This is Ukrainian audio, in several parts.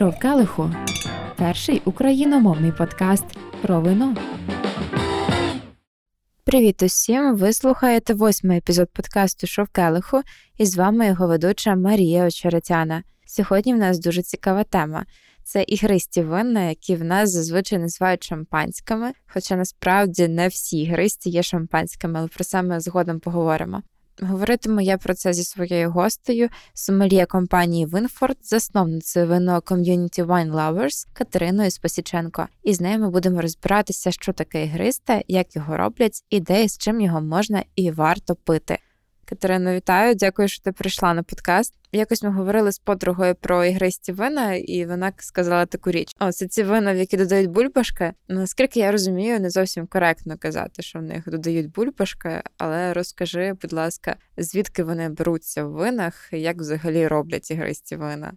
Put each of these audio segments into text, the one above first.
Шовкелиху перший україномовний подкаст про вино. Привіт усім! Ви слухаєте восьмий епізод подкасту Шовкелиху, і з вами його ведуча Марія Очеретяна. Сьогодні в нас дуже цікава тема. Це ігристі вина, які в нас зазвичай називають шампанськими, хоча насправді не всі ігристі є шампанськими, але про це ми згодом поговоримо. Говоритиму я про це зі своєю гостею, сомельє компанії Винфорд, засновницею вино ком'юніті Wine Lovers Катериною Спасіченко. І з нею ми будемо розбиратися, що таке ігристе, як його роблять, і де і з чим його можна і варто пити. Катерино, вітаю, дякую, що ти прийшла на подкаст. Якось ми говорили з подругою про ігристі вина, і вона сказала таку річ: о, це ці вина, в які додають бульбашки. Наскільки я розумію, не зовсім коректно казати, що в них додають бульбашки, але розкажи, будь ласка, звідки вони беруться в винах, як взагалі роблять ігристі вина?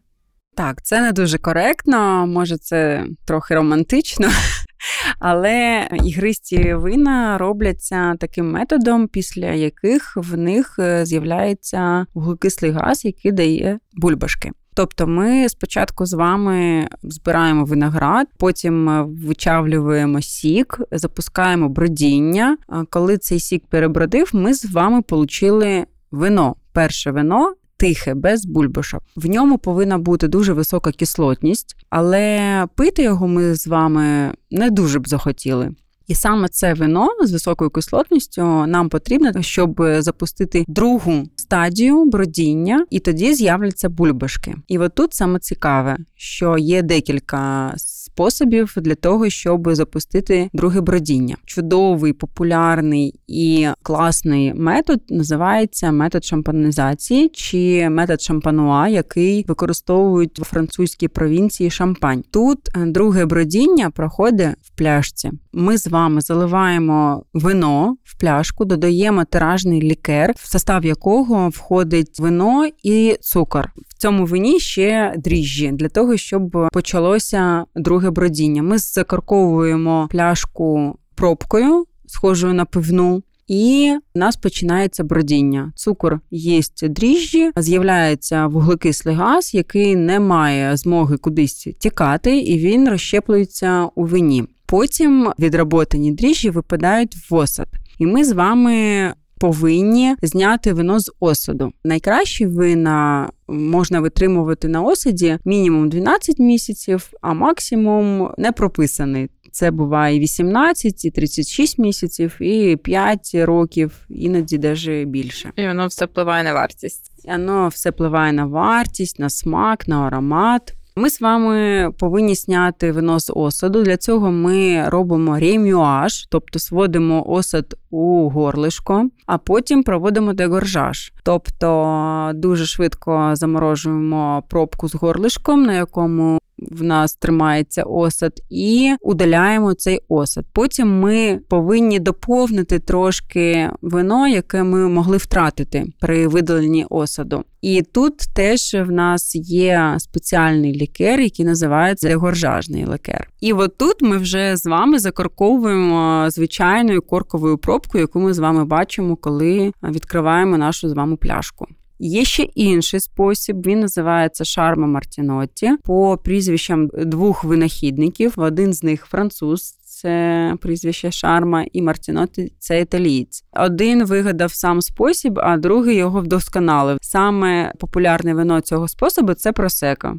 Так, це не дуже коректно, може, це трохи романтично, але ігристі вина робляться таким методом, після яких в них е, з'являється вуглекислий газ, який дає бульбашки. Тобто ми спочатку з вами збираємо виноград, потім е, вичавлюємо сік, запускаємо бродіння. Коли цей сік перебродив, ми з вами отримали вино. Перше вино, тихе, без бульбашок. В ньому повинна бути дуже висока кислотність, але пити його ми з вами не дуже б захотіли. І саме це вино з високою кислотністю нам потрібно, щоб запустити другу стадію бродіння, і тоді з'являться бульбашки. І от тут саме цікаве, що є декілька способів для того, щоб запустити друге бродіння. Чудовий, популярний і класний метод називається метод шампанізації чи метод шампануа, який використовують у французькій провінції Шампань. Тут е, друге бродіння проходить в пляшці. Ми з вами заливаємо вино в пляшку, додаємо тиражний лікер, в состав якого входить вино і цукор. В цьому вині ще дріжджі для того, щоб почалося друге бродіння. Ми закарковуємо пляшку пробкою, схожою на пивну. І у нас починається бродіння. Цукор їсть дріжджі, з'являється вуглекислий газ, який не має змоги кудись тікати, і він розщеплюється у вині. Потім відработані дріжджі випадають в осад. І ми з вами повинні зняти вино з осаду. Найкращі вина можна витримувати на осаді мінімум 12 місяців, а максимум не прописаний. Це буває 18, і 36 місяців, і 5 років, іноді навіть більше. І воно все впливає на вартість. Воно все впливає на вартість, на смак, на аромат. Ми з вами повинні зняти вино з осаду. Для цього ми робимо ремюаж, тобто сводимо осад у горлишко, а потім проводимо дегоржаж. Тобто дуже швидко заморожуємо пробку з горлишком, на якому в нас тримається осад, і удаляємо цей осад. Потім ми повинні доповнити трошки вино, яке ми могли втратити при видаленні осаду. І тут теж в нас є спеціальний лікер, який називається горжажний лікер. І от тут ми вже з вами закорковуємо звичайною корковою пробкою, яку ми з вами бачимо, коли відкриваємо нашу з вами пляшку. Є ще інший спосіб. Він називається Шарма Мартінотті по прізвищам двох винахідників. Один з них француз. Це прізвище Шарма і Мартінотті це італієць. Один вигадав сам спосіб, а другий його вдосконалив. Саме популярне вино цього способу це просеко.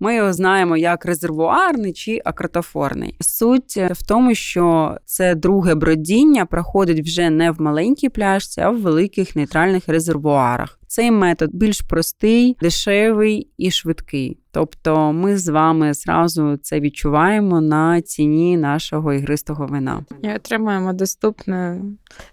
Ми його знаємо як резервуарний чи акротофорний. Суть в тому, що це друге бродіння проходить вже не в маленькій пляшці, а в великих нейтральних резервуарах. Цей метод більш простий, дешевий і швидкий. Тобто ми з вами зразу це відчуваємо на ціні нашого ігристого вина. І отримуємо доступне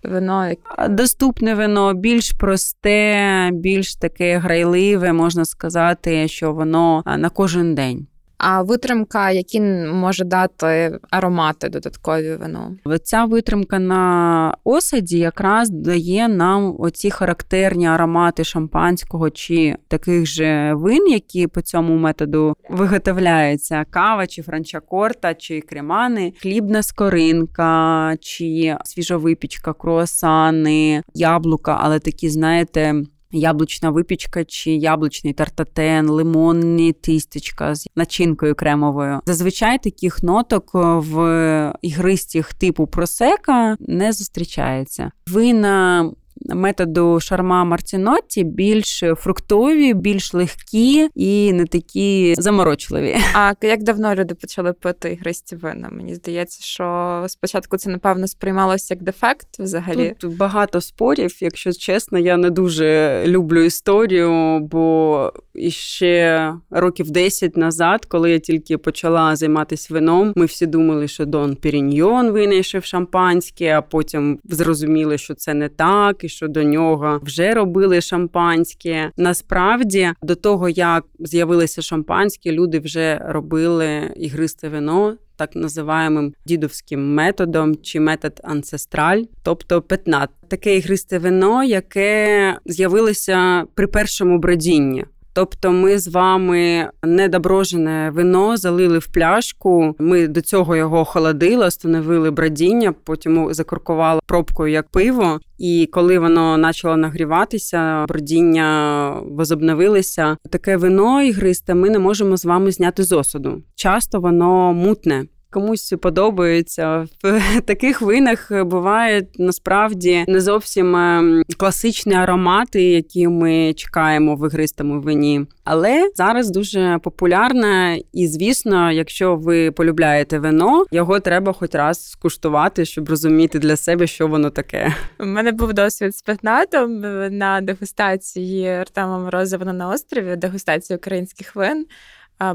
вино. Доступне вино більш просте, більш таке грайливе, можна сказати, що воно на кожен день. А витримка, які може дати аромати додаткові вину? Ця витримка на осаді якраз дає нам оці характерні аромати шампанського чи таких же вин, які по цьому методу виготовляються: кава, чи франчакорта, чи кремани, хлібна скоринка, чи свіжовипічка, круасани, яблука, але такі, знаєте яблучна випічка чи яблучний тартатен, лимонні тістечка з начинкою кремовою. Зазвичай таких ноток в ігристіх типу просека не зустрічається. Вина методу шарма Мартінотті більш фруктові, більш легкі і не такі заморочливі. А як давно люди почали пити ігристі вина? Мені здається, що спочатку це напевно сприймалося як дефект взагалі. Тут багато спорів, якщо чесно, я не дуже люблю історію, бо іще років 10 назад, коли я тільки почала займатися вином, ми всі думали, що Дон Піріньйон винайшов шампанське, а потім зрозуміли, що це не так що до нього вже робили шампанське. Насправді, до того як з'явилися шампанське, люди вже робили ігристе вино. Так називаємим дідовським методом чи метод анцестраль, тобто петнат. Таке ігристе вино, яке з'явилося при першому бродінні. Тобто ми з вами недоброжене вино залили в пляшку. Ми до цього його охолодили, встановили бродіння, потім закуркували пробкою як пиво. І коли воно почало нагріватися, бродіння возобновилися. Таке вино ігристе ми не можемо з вами зняти з осуду. Часто воно мутне комусь подобається. В таких винах бувають насправді не зовсім ем, класичні аромати, які ми чекаємо в ігристому вині. Але зараз дуже популярна, і звісно, якщо ви полюбляєте вино, його треба хоч раз скуштувати, щоб розуміти для себе, що воно таке. У мене був досвід з петнатом на дегустації Артема Морозова на острові, дегустації українських вин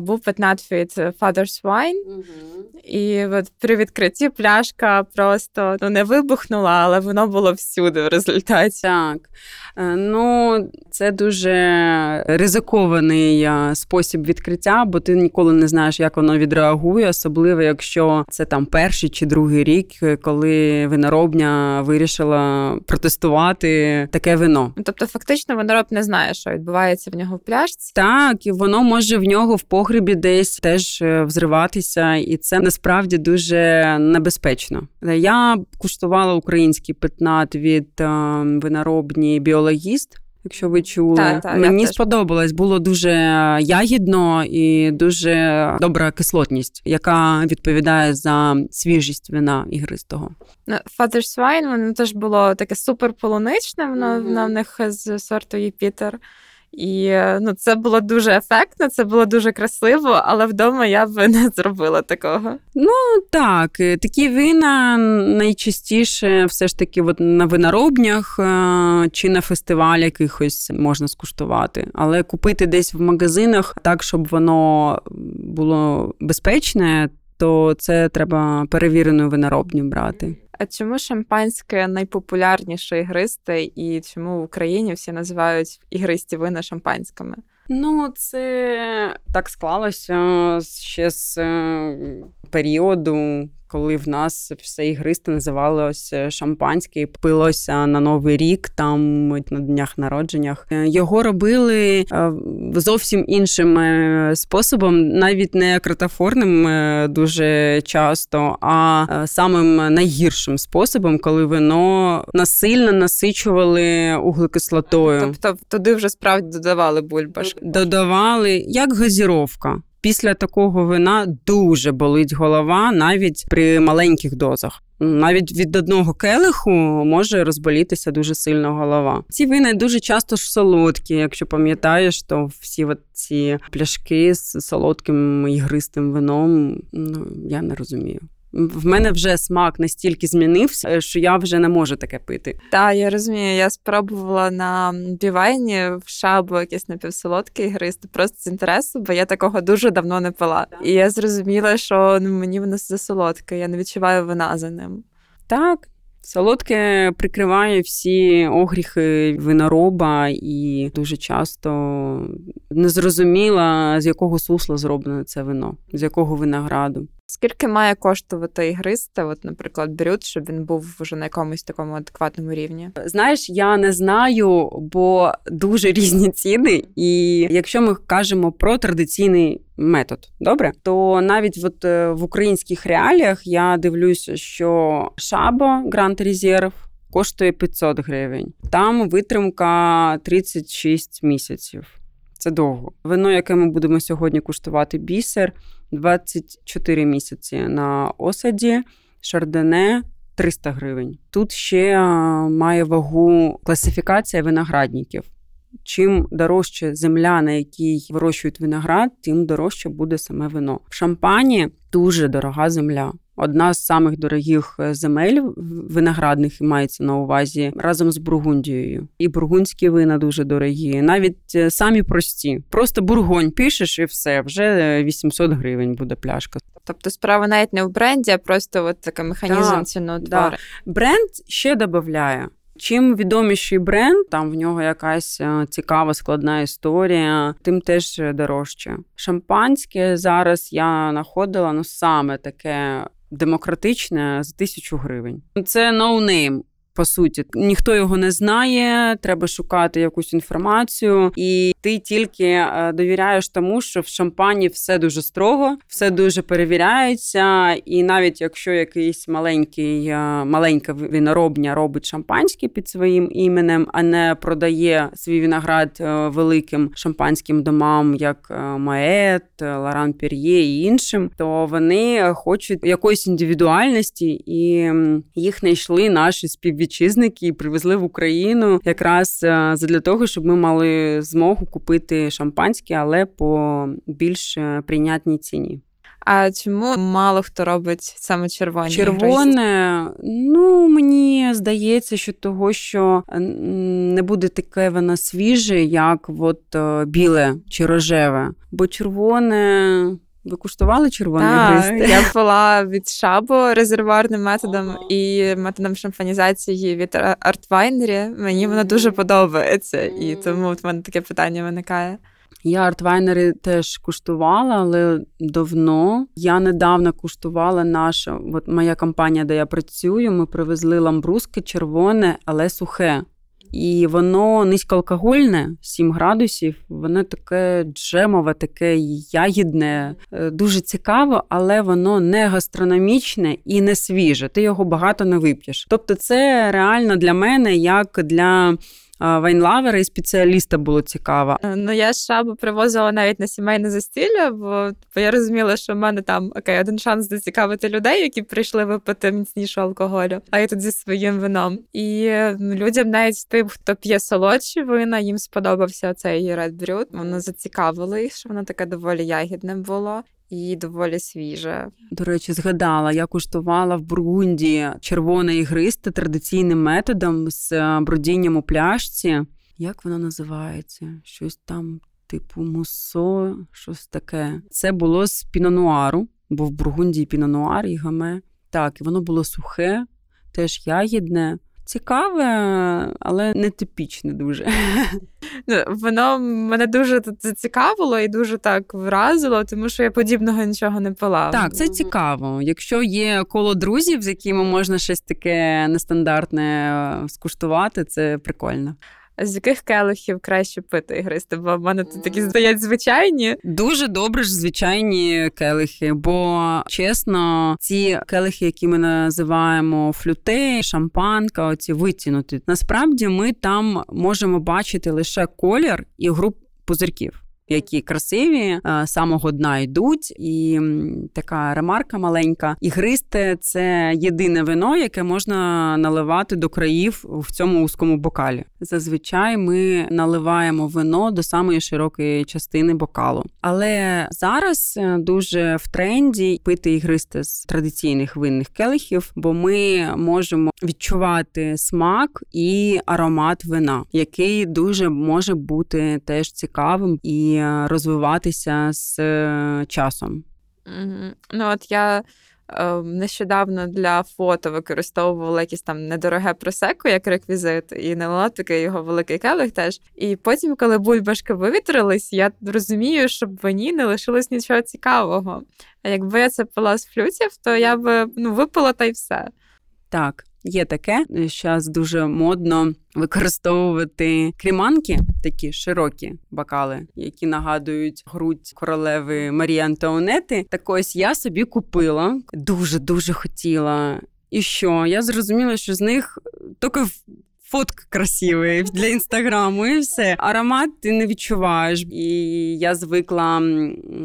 був петнат від Father's Wine. Угу. І от при відкритті пляшка просто ну, не вибухнула, але воно було всюди в результаті. Так. Е, ну, це дуже ризикований е, спосіб відкриття, бо ти ніколи не знаєш, як воно відреагує, особливо якщо це там перший чи другий рік, коли виноробня вирішила протестувати таке вино. Тобто, фактично, винороб не знає, що відбувається в нього в пляшці. Так, і воно може в нього в погребі десь теж е, взриватися, і це насправді дуже небезпечно. Я куштувала український питнат від е, виноробні біологіст. Якщо ви чули, та, та, мені сподобалось, було дуже ягідно і дуже добра кислотність, яка відповідає за свіжість вина ігристого. Ну, Father's Wine, воно теж було таке супер полуничне, воно mm-hmm. в них з сорту Єпітер. І ну, це було дуже ефектно, це було дуже красиво, але вдома я б не зробила такого. Ну так, е, такі вина найчастіше все ж таки от на виноробнях е, чи на фестивалях якихось можна скуштувати. Але купити десь в магазинах так, щоб воно було безпечне, то це треба перевірену виноробню брати. А чому шампанське найпопулярніше ігристе, і чому в Україні всі називають ігристі вина шампанськими? Ну, це так склалося ще з е, періоду коли в нас все ігристе називалося шампанське і пилося на новий рік, там на днях народженнях. Е, його робили е, зовсім іншим е, способом, навіть не кротофорним дуже часто, а самим найгіршим способом, коли вино насильно насичували углекислотою. Тобто туди вже справді додавали бульбашки? Додавали як газіровка після такого вина дуже болить голова навіть при маленьких дозах. Навіть від одного келиху може розболітися дуже сильно голова. Ці вина дуже часто ж солодкі. Якщо пам'ятаєш, то всі ці пляшки з солодким ігристим вином, ну я не розумію в мене вже смак настільки змінився, що я вже не можу таке пити. Так, я розумію. Я спробувала на бівайні в шабу якесь напівсолодке ігристе просто з інтересу, бо я такого дуже давно не пила. І я зрозуміла, що ну, мені воно засолодке, я не відчуваю вина за ним. Так. Солодке прикриває всі огріхи винороба і дуже часто незрозуміла, з якого сусла зроблене це вино, з якого винограду. Скільки має коштувати ігристе, от, наприклад, брют, щоб він був вже на якомусь такому адекватному рівні? Знаєш, я не знаю, бо дуже різні ціни. І якщо ми кажемо про традиційний метод, добре, то навіть от е, в українських реаліях я дивлюся, що Шабо Грант Резерв коштує 500 гривень. Там витримка 36 місяців. Це довго. Вино, яке ми будемо сьогодні куштувати, бісер 24 місяці на осаді, шардоне 300 гривень. Тут ще має вагу класифікація виноградників. Чим дорожче земля, на якій вирощують виноград, тим дорожче буде саме вино. В шампані дуже дорога земля. Одна з самих дорогих е, земель виноградних мається на увазі разом з Бургундією. І бургундські вина дуже дорогі, навіть е, самі прості. Просто бургонь пишеш і все, вже 800 гривень буде пляшка. Тобто справа навіть не в бренді, а просто от такий механізм ціноутвору. Да. Бренд ще додає. Чим відоміший бренд, там в нього якась е, цікава складна історія, тим теж дорожче. Шампанське зараз я знаходила ну саме таке демократичне за тисячу гривень. Це no name. Ну по суті, ніхто його не знає, треба шукати якусь інформацію, і ти тільки е, довіряєш тому, що в Шампані все дуже строго, все дуже перевіряється. І навіть якщо якийсь маленький е, маленька виноробня робить шампанське під своїм іменем, а не продає свій виноград е, великим шампанським домам, як Мает, Лоран Пір'є і іншим, то вони хочуть якоїсь індивідуальності, і їх знайшли наші співвідносини співвітчизники привезли в Україну якраз е, для того, щоб ми мали змогу купити шампанське, але по більш е, прийнятній ціні. А чому мало хто робить саме червоні? Червоне, ну мені здається, що того, що не буде таке воно свіже, як от е, біле чи рожеве. Бо червоне ви куштували червоний Так? Я пила від шабу резервуарним методом ага. і методом шампанізації від артвайнері. Мені воно дуже подобається, і тому в мене таке питання виникає. Я артвайнери теж куштувала, але давно. Я недавно куштувала наша, от моя компанія, де я працюю, ми привезли ламбруске червоне, але сухе. І воно низькоалкогольне, 7 градусів, воно таке джемове, таке ягідне, е, дуже цікаво, але воно не гастрономічне і не свіже. Ти його багато не вип'єш. Тобто, це реально для мене як для вайнлавера і спеціаліста було цікаво. Е, ну я шабу привозила навіть на сімейне застілля, бо, бо я розуміла, що в мене там окей, один шанс зацікавити людей, які прийшли випити міцнішого алкоголю, а я тут зі своїм вином. І людям, навіть тим, хто п'є солодші вина, їм сподобався цей Red Brut. Воно зацікавило їх, що воно таке доволі ягідним було і доволі свіже. До речі, згадала, я куштувала в Бургунді червоне ігристе традиційним методом з е, бродінням у пляшці. Як воно називається? Щось там, типу мусо, щось таке. Це було з пінонуару, бо в Бургунді пінонуар і гаме. Так, і воно було сухе, теж ягідне. Цікаве, але не типічне дуже. Ну, воно мене дуже зацікавило і дуже так вразило, тому що я подібного нічого не пила. Так, це цікаво. Якщо є коло друзів, з якими можна щось таке нестандартне е, скуштувати, це прикольно з яких келихів краще пити і гристи? Бо в мене тут такі стоять звичайні. Дуже добре ж звичайні келихи, бо чесно, ці келихи, які ми називаємо флюте, шампанка, оці витягнуті. Насправді ми там можемо бачити лише колір і груп пузирків які красиві, е, самого дна йдуть, і така ремарка маленька. Ігристе це єдине вино, яке можна наливати до країв в цьому узкому бокалі. Зазвичай ми наливаємо вино до самої широкої частини бокалу. Але зараз е, дуже в тренді пити ігристе з традиційних винних келихів, бо ми можемо відчувати смак і аромат вина, який дуже може бути теж цікавим і розвиватися з е, часом. Mm-hmm. Ну от я е, нещодавно для фото використовувала якесь там недороге просеко як реквізит, і налила такий його великий келих теж. І потім, коли бульбашки вивітрились, я розумію, що в мені не лишилось нічого цікавого. А якби я це пила з флютів, то я би ну, випила та й все. Так. Є таке, зараз дуже модно використовувати кріманки, такі широкі бокали, які нагадують грудь королеви Марії Антонети. Так ось я собі купила, дуже дуже хотіла. І що? Я зрозуміла, що з них тільки фотка красивий для інстаграму, і все. Аромат ти не відчуваєш. І я звикла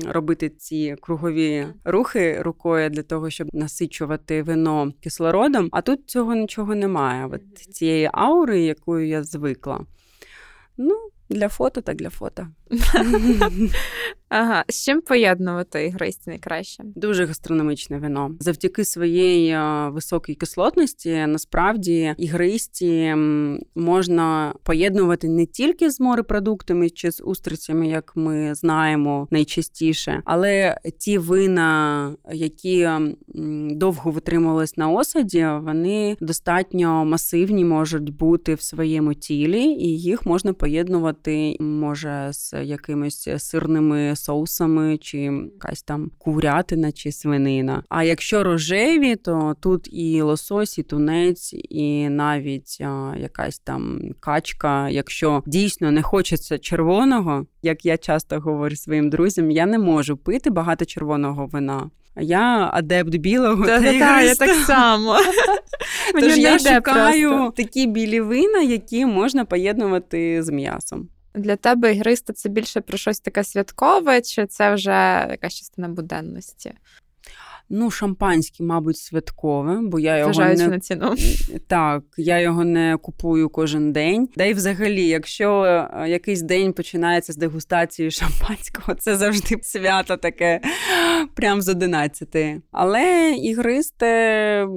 робити ці кругові рухи рукою для того, щоб насичувати вино кислородом. А тут цього нічого немає. От цієї аури, якою я звикла. Ну, для фото, так для фото. Ага, з чим поєднувати ігристі найкраще? Дуже гастрономічне вино. Завдяки своєї е, високій кислотності, насправді ігристі можна поєднувати не тільки з морепродуктами чи з устрицями, як ми знаємо найчастіше, але ті вина, які довго витримувались на осаді, вони достатньо масивні можуть бути в своєму тілі, і їх можна поєднувати може з якимись сирними соусами, чи якась там курятина чи свинина. А якщо рожеві, то тут і лосось, і тунець, і навіть а, якась там качка. Якщо дійсно не хочеться червоного, як я часто говорю своїм друзям, я не можу пити багато червоного вина. Я адепт білого та, та, та я так само. Тож я шукаю такі білі вина, які можна поєднувати з м'ясом. Для тебе ігриста це більше про щось таке святкове, чи це вже якась частина буденності? Ну, шампанське, мабуть, святкове, бо я його не на ціну. Так, я його не купую кожен день. Да й взагалі, якщо е, якийсь день починається з дегустації шампанського, це завжди свято таке, прям з 11. Але ігристе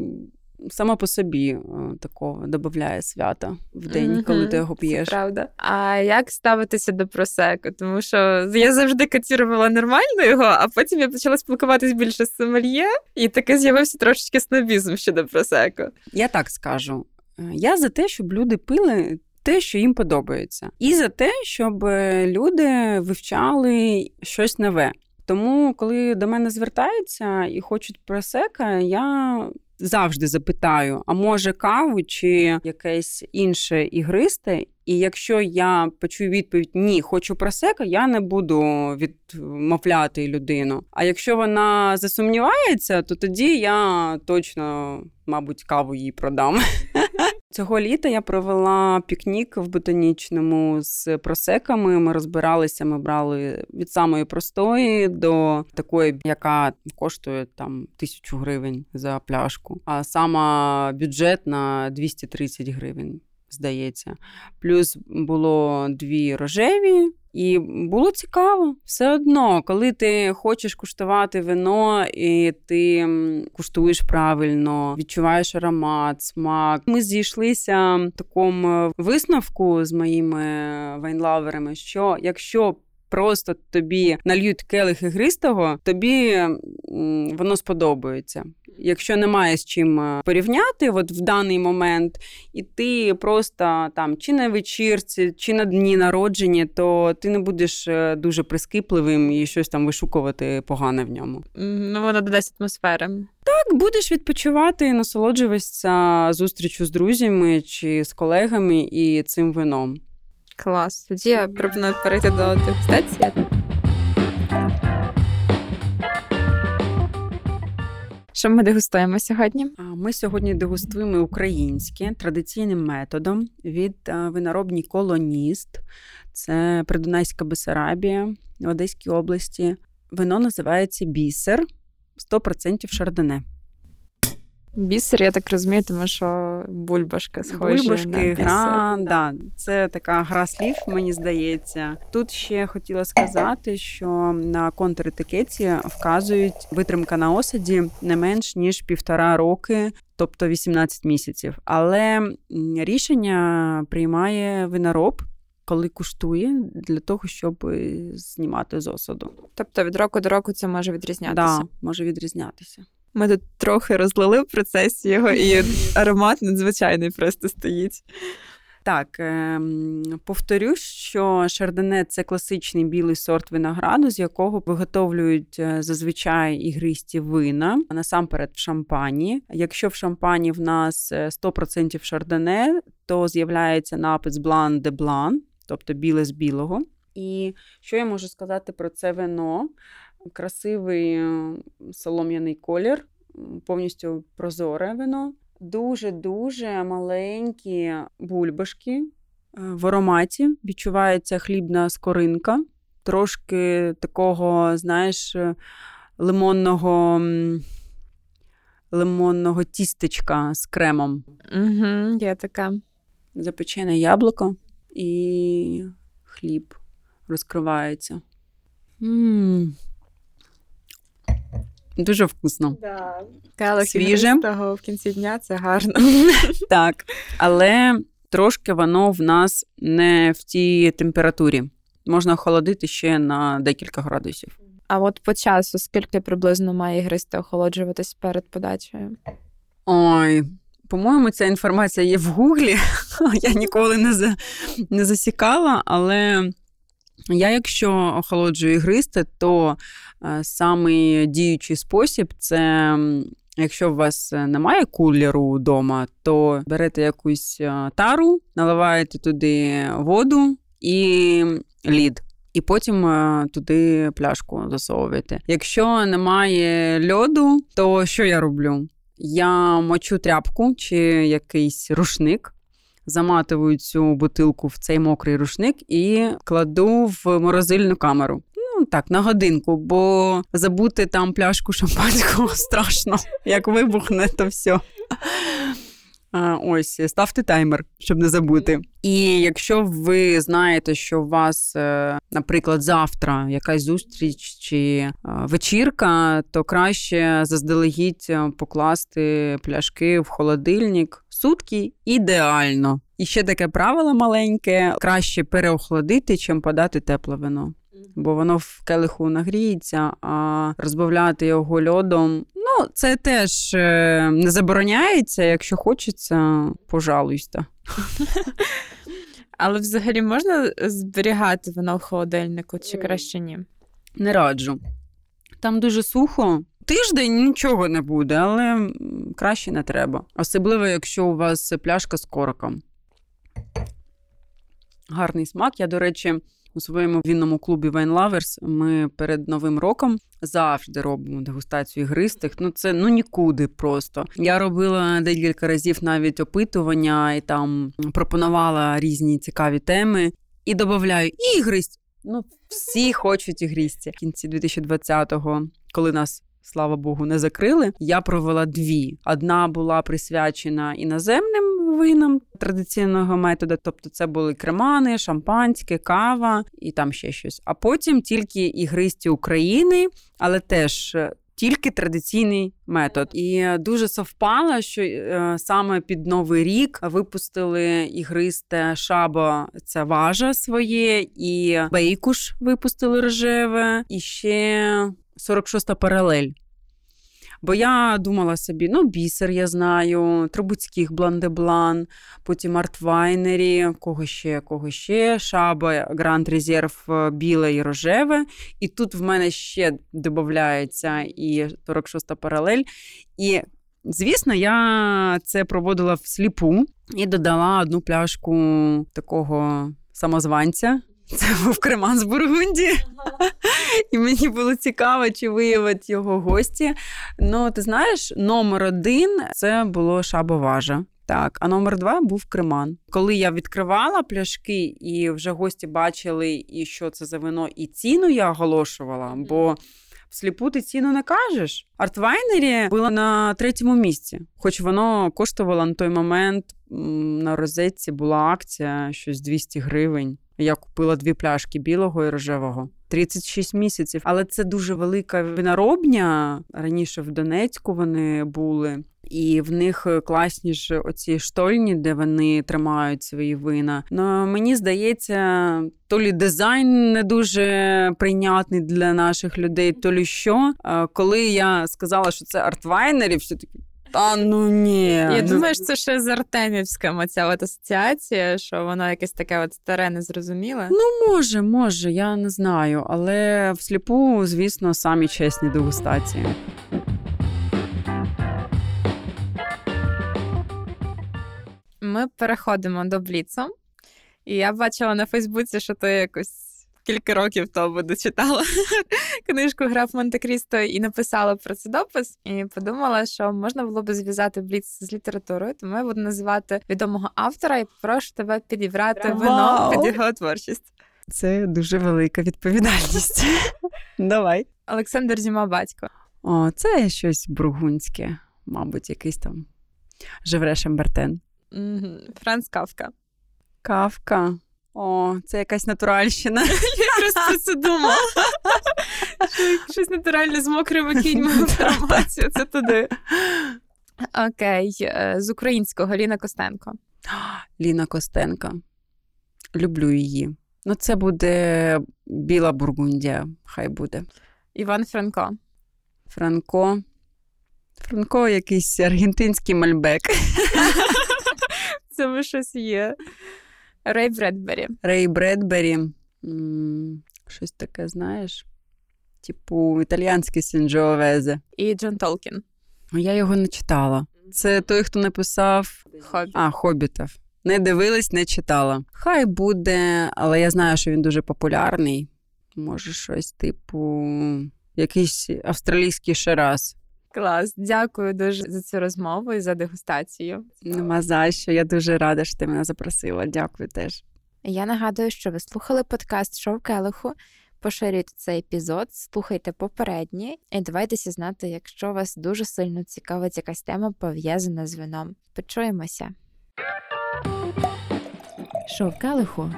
сама по собі е, такого додає свята в день, mm-hmm. коли ти його п'єш. Це правда. А як ставитися до просеку? Тому що я завжди катірувала нормально його, а потім я почала спілкуватись більше з сомельє, і таке з'явився трошечки снобізм щодо просеку. Я так скажу. Е, я за те, щоб люди пили. Те, що їм подобається, і за те, щоб люди вивчали щось нове. Тому, коли до мене звертаються і хочуть просека, я завжди запитаю: а може каву чи якесь інше ігристе? І якщо я почую відповідь Ні, хочу просека, я не буду відмовляти людину. А якщо вона засумнівається, то тоді я точно, мабуть, каву їй продам. Цього літа я провела пікнік в ботанічному з просеками. Ми розбиралися, ми брали від самої простої до такої, яка коштує там тисячу гривень за пляшку, а сама бюджетна 230 гривень здається. Плюс було дві рожеві. І було цікаво все одно, коли ти хочеш куштувати вино, і ти куштуєш правильно, відчуваєш аромат, смак. Ми зійшлися в такому висновку з моїми вайнлаверами, що якщо просто тобі нальють келих ігристого, тобі воно сподобається. Якщо немає з чим е, порівняти, от в даний момент, і ти просто там чи на вечірці, чи на дні народження, то ти не будеш е, дуже прискіпливим і щось там вишукувати погане в ньому. Ну воно додасть атмосфери. Так, будеш відпочивати і насолоджуватися зустрічю з друзями чи з колегами і цим вином. Клас. Тоді я пропоную перейти до дегустації. Що ми дегустуємо сьогодні? Ми сьогодні дегустуємо українське традиційним методом від виноробні колоніст. Це Придунайська Бесарабія в Одеській області. Вино називається бісер 100% шардоне. Бісер, я так розумію, тому що бульбашка схожа Бульбашки, на бісер. гра, да, це така гра слів, мені здається. Тут ще хотіла сказати, що на контретикеті вказують витримка на осаді не менш ніж півтора роки. Тобто 18 місяців. Але рішення приймає винороб, коли куштує, для того, щоб знімати з осаду. Тобто від року до року це може відрізнятися? Да, може відрізнятися. Ми тут трохи розлили в процесі його, і аромат надзвичайний просто стоїть. Так, е, повторюсь, що шардоне це класичний білий сорт винограду, з якого виготовлюють е, зазвичай ігристі вина, насамперед в шампані. Якщо в шампані в нас 100% е, шардоне, то з'являється напис блан де блан, тобто біле з білого. І що я можу сказати про це вино? Красивий солом'яний колір. повністю прозоре вино. Дуже-дуже маленькі бульбашки е, в ароматі. Відчувається хлібна скоринка, трошки такого, знаєш, лимонного лимонного тістечка з кремом. Угу, Є така. Запечене яблуко і хліб розкривається. М-м-м. Дуже вкусно. Да. Келих Свіже. того в кінці дня це гарно. Так, але трошки воно в нас не в тій температурі. Можна охолодити ще на декілька градусів. А от по часу, скільки приблизно має гристи охолоджуватись перед подачею? Ой, по-моєму, ця інформація є в Гуглі. Я ніколи не за, не засікала, але я, якщо охолоджую ігристи, то е, самий діючий спосіб це. Якщо у вас немає кулеру вдома, то берете якусь е, тару, наливаєте туди воду і лід і потім е, туди пляшку засовуєте. Якщо немає льоду, то що я роблю? Я мочу тряпку чи якийсь рушник. Заматую цю бутилку в цей мокрий рушник і кладу в морозильну камеру. Ну так, на годинку, бо забути там пляшку шампанського страшно. Як вибухне, то все. Ось ставте таймер, щоб не забути. І якщо ви знаєте, що у вас, е, наприклад, завтра якась зустріч чи е, вечірка, то краще заздалегідь е, покласти пляшки в холодильник сутки ідеально. І ще таке правило маленьке: краще переохолодити, чим подати тепле вино бо воно в келиху нагріється, а розбавляти його льодом. Ну, це теж е, не забороняється, якщо хочеться, пожалуйста. Але взагалі можна зберігати вино в холодильнику чи краще ні? Не раджу. Там дуже сухо. Тиждень нічого не буде, але краще не треба. Особливо, якщо у вас пляшка з короком. Гарний смак. Я, до речі, у своєму вінному клубі Wine Lovers ми перед новим роком завжди робимо дегустацію ігристих. Ну це ну нікуди просто. Я робила декілька разів навіть опитування і там пропонувала різні цікаві теми. І додаю ігристь. Ну, всі хочуть ігристі. В кінці 2020-го, коли нас слава Богу, не закрили. Я провела дві. Одна була присвячена іноземним винам традиційного методу, тобто це були кремани, шампанське, кава і там ще щось. А потім тільки ігристі України, але теж. Е, тільки традиційний метод, і дуже совпало, що е, саме під новий рік випустили ігристе шабо, це важа своє, і бейкуш випустили рожеве, і ще 46-та паралель. Бо я думала собі, ну, бісер, я знаю, Трубуцьких бландеблан, потім артвайнері, кого ще, кого ще, шаба, Гранд Резерв, е, біле і рожеве. І тут в мене ще додається і 46-та паралель. І, звісно, я це проводила всліпу і додала одну пляшку такого самозванця. Це був Креман з Бургундії. І мені було цікаво, чи виявить його гості. Ну, ти знаєш, номер один це було шабоважа. Так, а номер два був креман. Коли я відкривала пляшки, і вже гості бачили, і що це за вино, і ціну я оголошувала, бо всліпу ти ціну не кажеш. Артвайнері було на третьому місці, хоч воно коштувало на той момент на розетці була акція щось 200 гривень. Я купила дві пляшки білого і рожевого. 36 місяців, але це дуже велика виноробня. Раніше в Донецьку вони були, і в них класні ж оці штольні, де вони тримають свої вина. Ну мені здається, то лі дизайн не дуже прийнятний для наших людей, то лі що. Коли я сказала, що це артвайнері, все таки. Та ну ні. Я думаю, що це ще з Артемівська ця от асоціація, що воно якесь таке от старе, незрозуміле. Ну, може, може, я не знаю. Але всліпу, звісно, самі чесні дегустації. Ми переходимо до Бліцу. І я бачила на Фейсбуці, що ти якось кілька років тому дочитала книжку Граф Монте-Крісто і написала про це допис. І подумала, що можна було би зв'язати бліц з літературою, тому я буду називати відомого автора і прошу тебе підібрати вино під його творчість. Це дуже велика відповідальність. Давай. Олександр Зіма батько. О, це щось бургунське, мабуть, якийсь там Жевре Шамбертен. Франц Кавка. Кавка. О, це якась натуральщина. Я якраз про це думала. Щось натуральне з мокрими кіньми інформацію. Це туди. Окей, е, з українського Ліна Костенко. Ліна Костенка. Люблю її. Ну, це буде Біла Бургундія, хай буде. Іван Франко. Франко. Франко якийсь аргентинський мальбек. Це щось є. Рей Бредбері. Рей Бредбері. М, Щось таке, знаєш? Типу, італіянський Сінджоовезе. І Джон Толкін. Я його не читала. Це той, хто написав Хобі. А, хобітів. Не дивилась, не читала. Хай буде, але я знаю, що він дуже популярний. Може, щось типу, якийсь австралійський шарас. Клас. Дякую дуже за цю розмову і за дегустацію. Нема за що. Я дуже рада, що ти мене запросила. Дякую теж. Я нагадую, що ви слухали подкаст Шоу Келиху. Поширюйте цей епізод, слухайте попередні і давайтеся знати, якщо вас дуже сильно цікавить якась тема пов'язана з вином. Почуємося. Шоу Келиху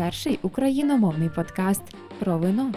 перший україномовний подкаст про вино.